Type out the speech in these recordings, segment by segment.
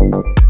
Música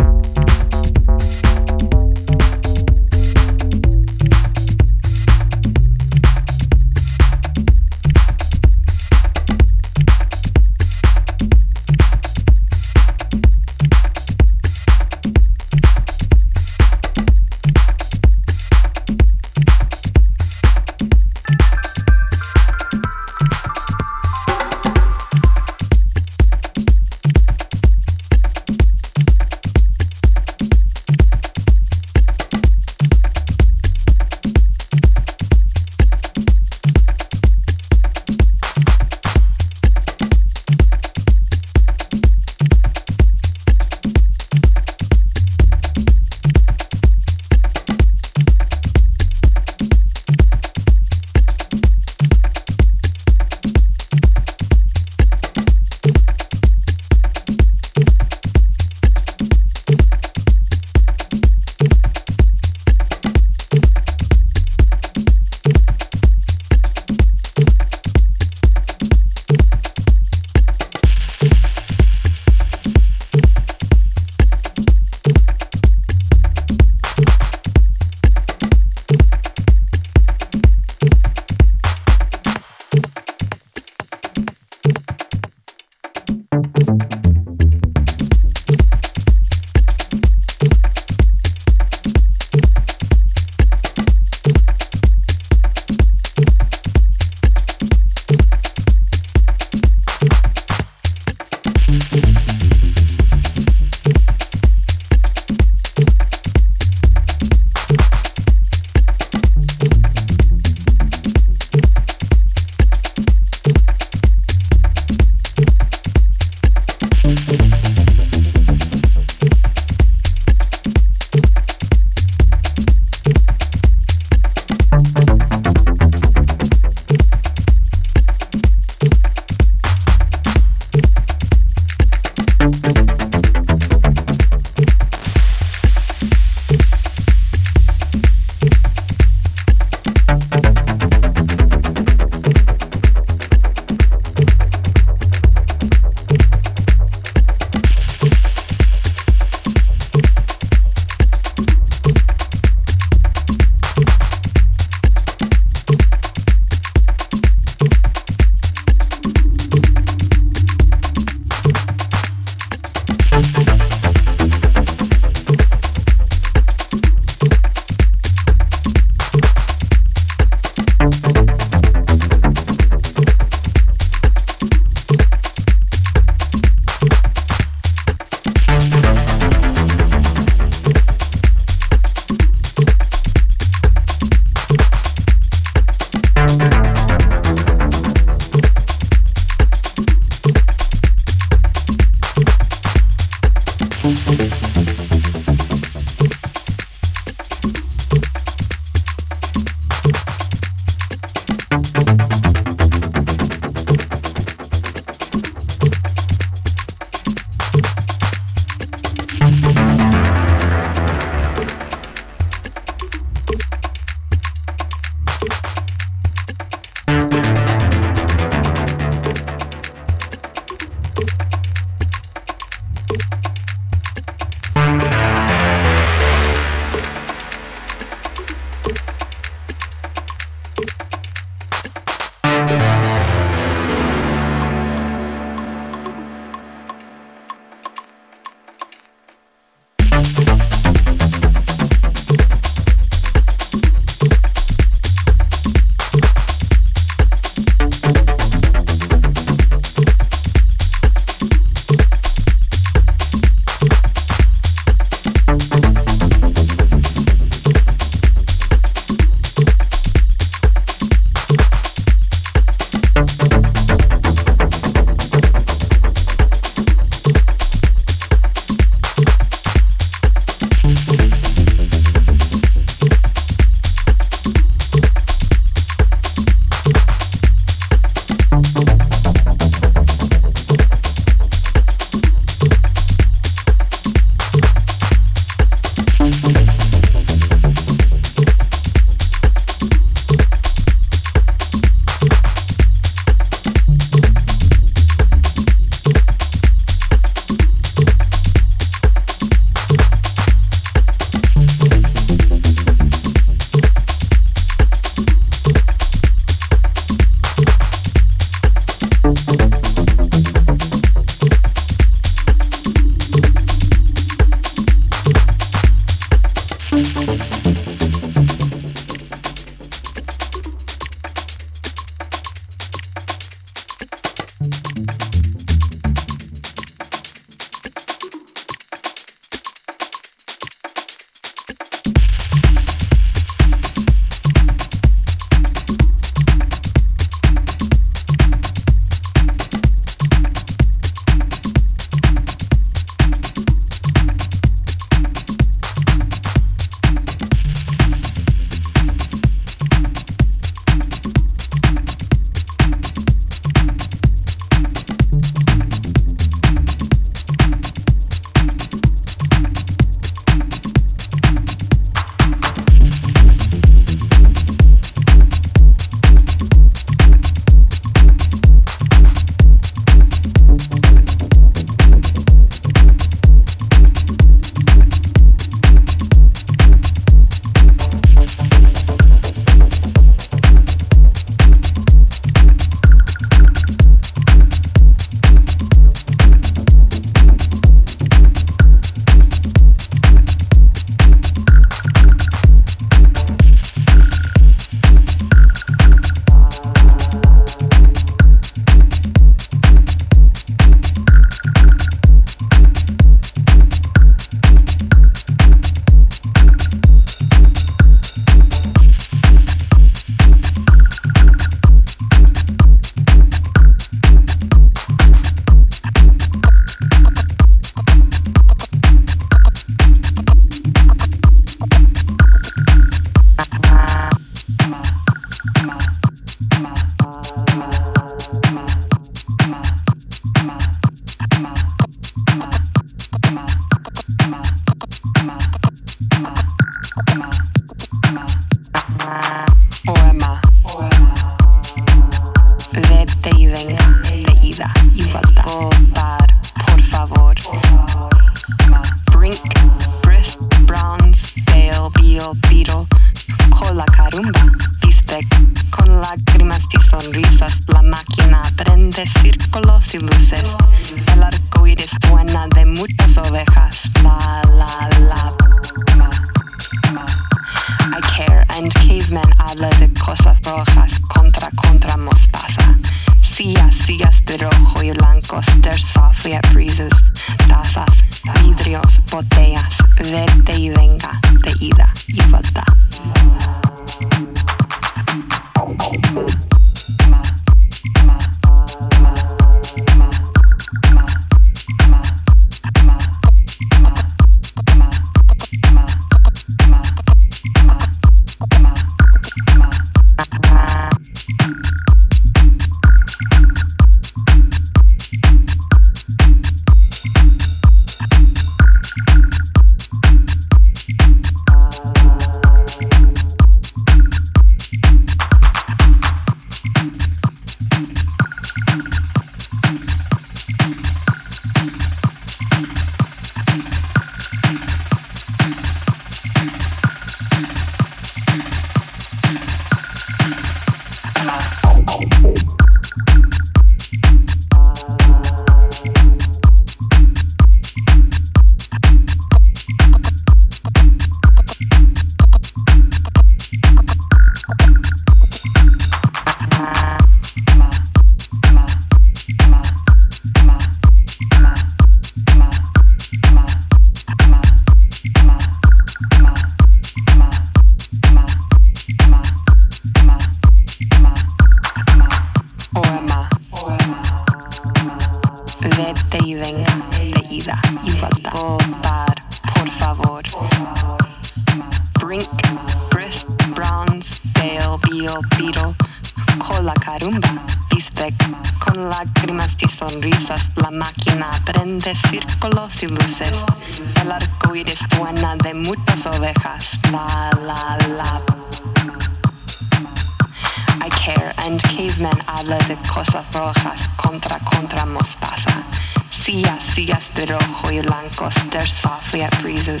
softly at breezes,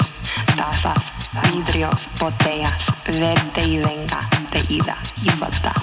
tasas vidrios botellas vete y venga de ida y vuelta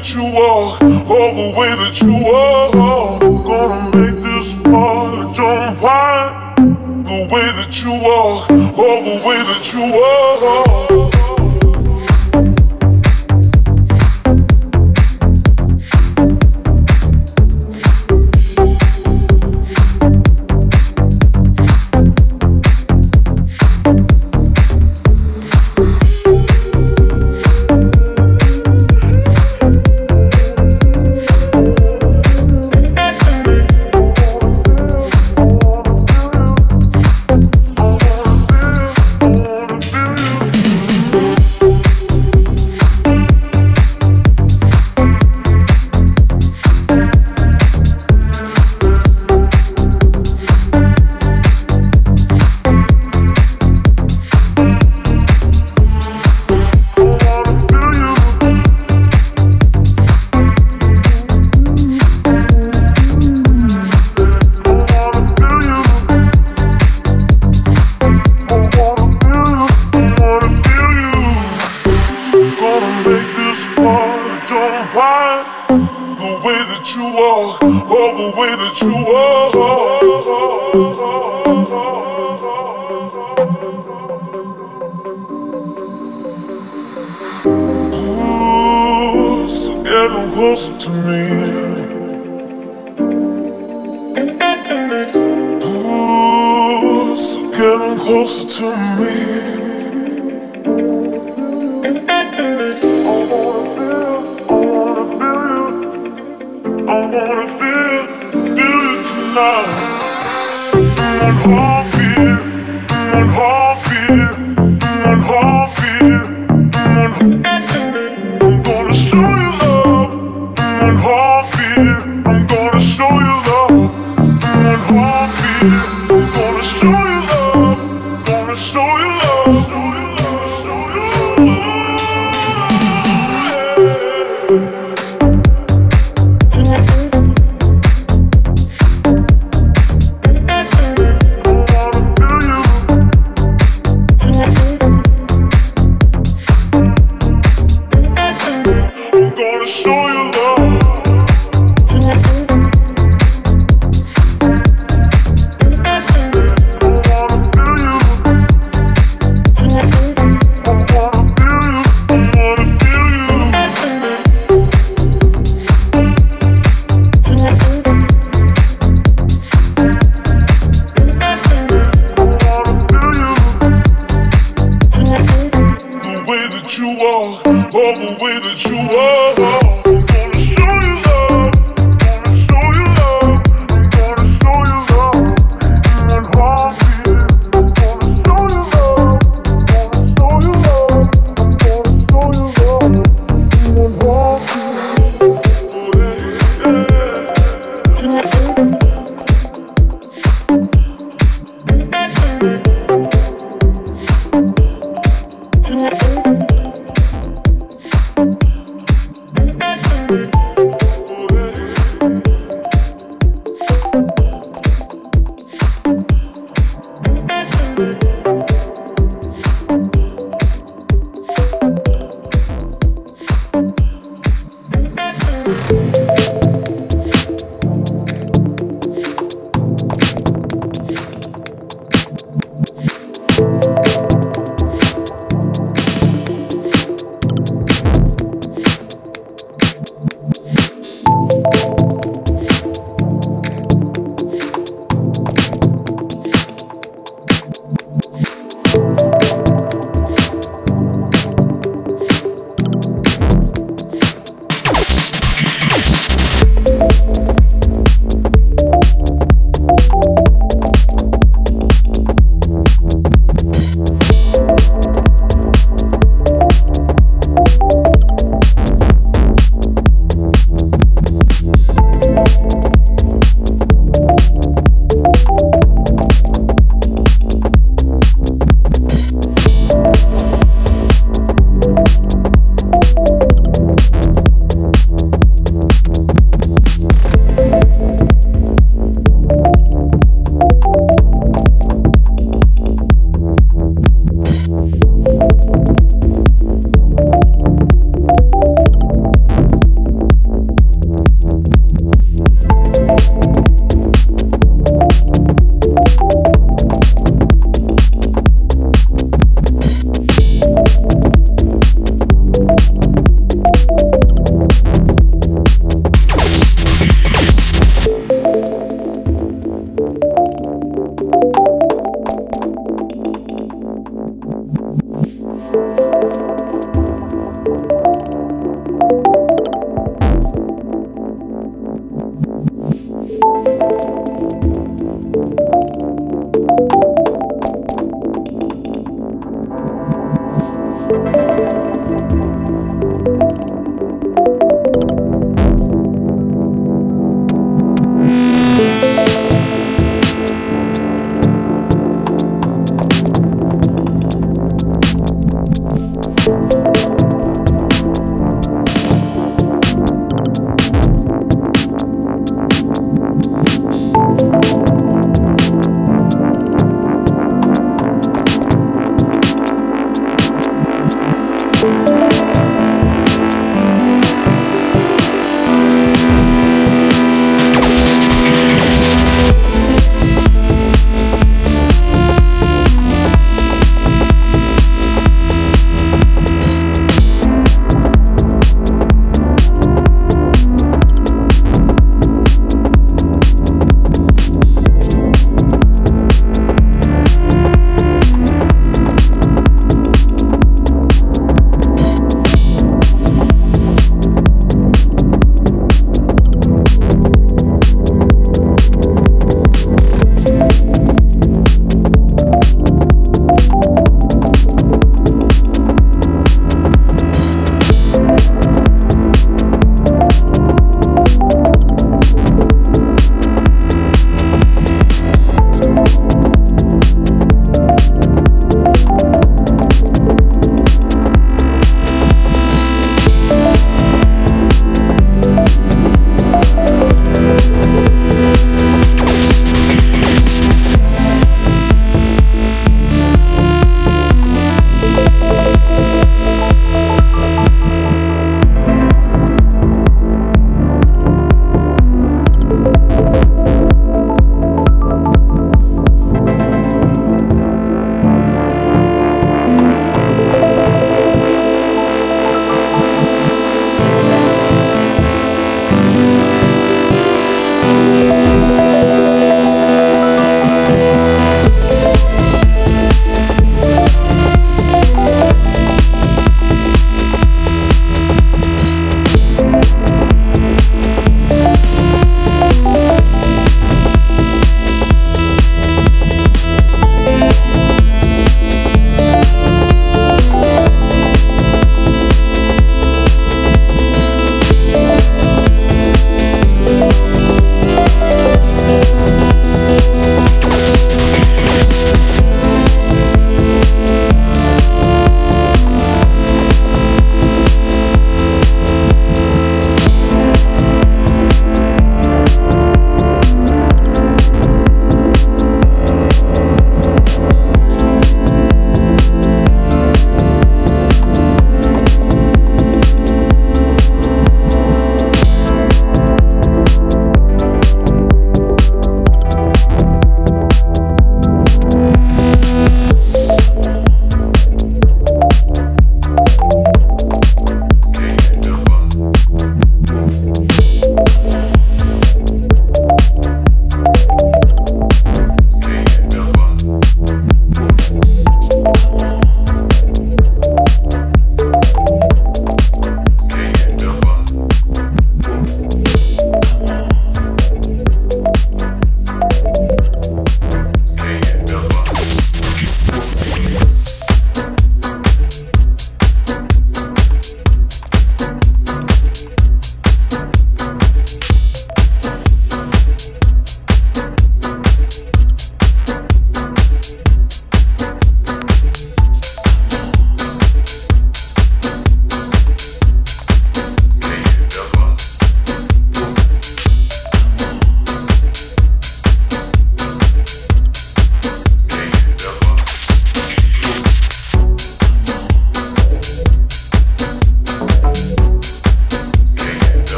that you are, all the way that you are. Gonna make this party jump high. The way that you are, all the way that you are.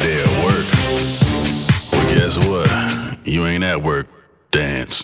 day at work. but guess what? You ain't at work. Dance.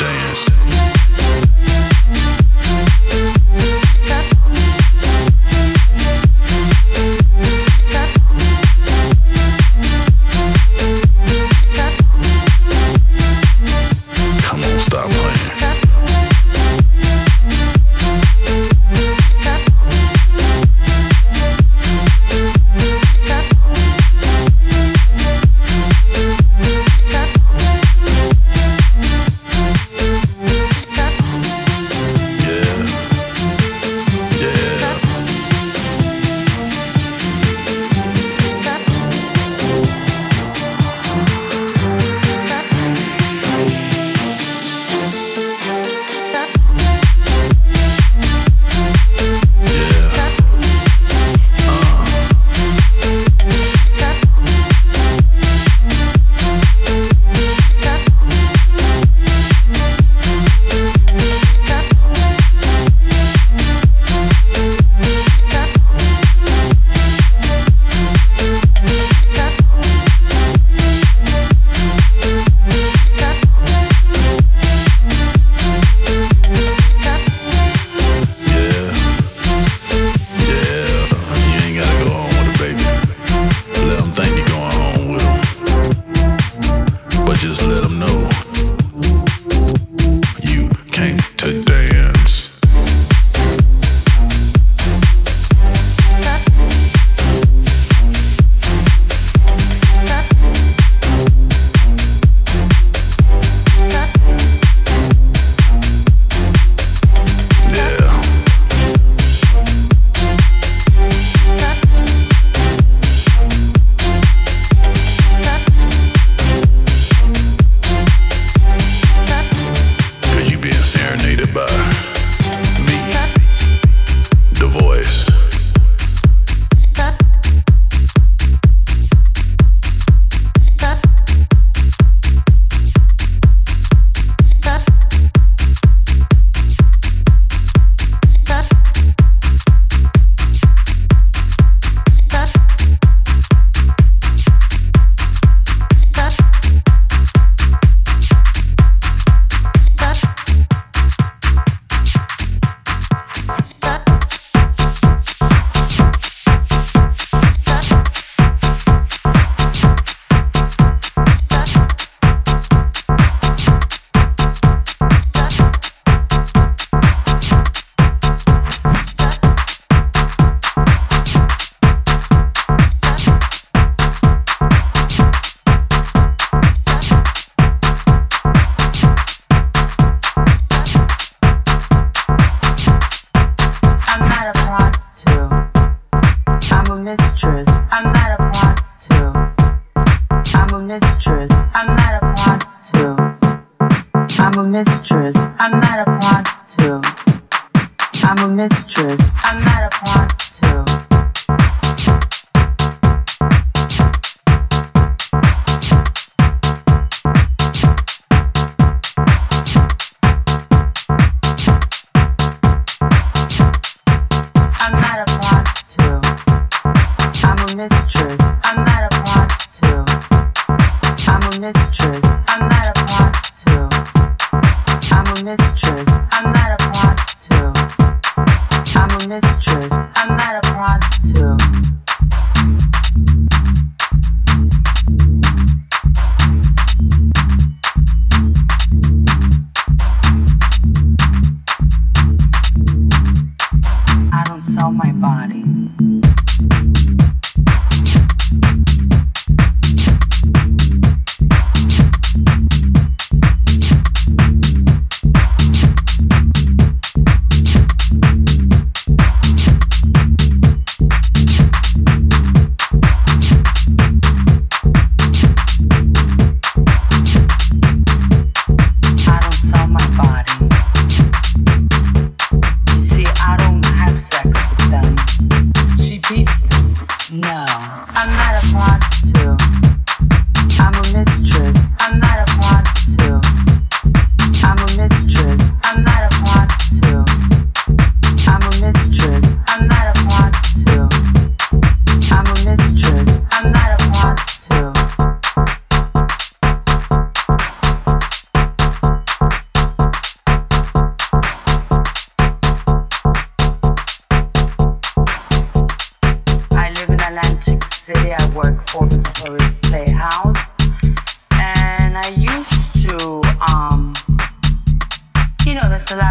dance.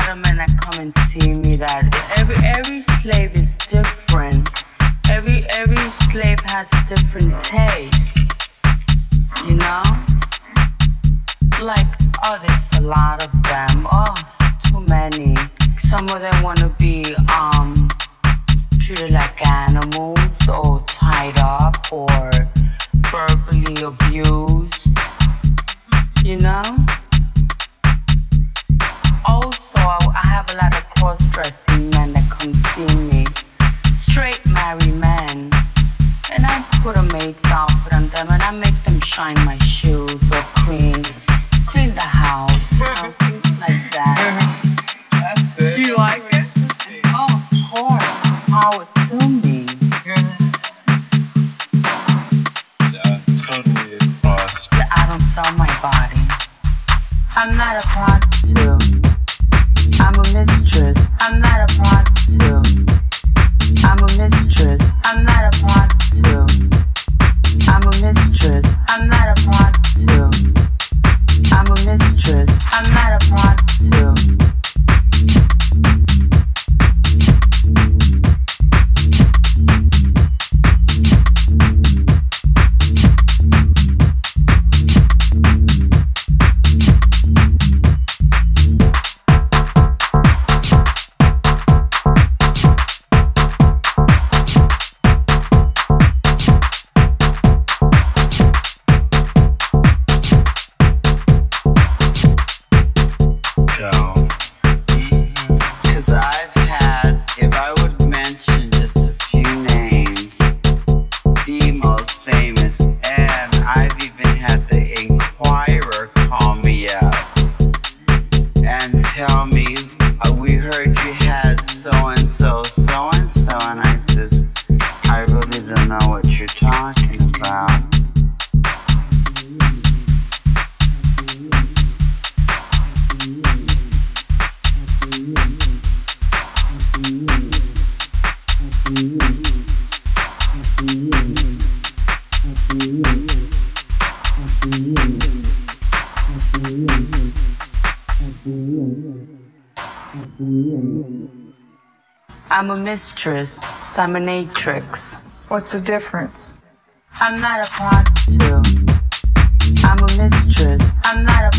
Ottoman that come and see me that every every slave is different. Every every slave has a different taste. You know? Like, oh there's a lot of them. Oh, it's too many. Some of them wanna be um treated like animals or tied up or verbally abused. You know? Also, I have a lot of cross dressing men that come see me. Straight married men. And I put a maid's outfit on them and I make them shine my shoes or clean, clean the house, you things like that. Do you like it? Oh, of course. Power to me. I don't sell my body. I'm not a prostitute mistress, I'm not a prostitute. I'm a mistress, I'm not a prostitute. I'm a mistress, I'm not mistress. I'm an. What's the difference? I'm not a prostitute. I'm a mistress. I'm not a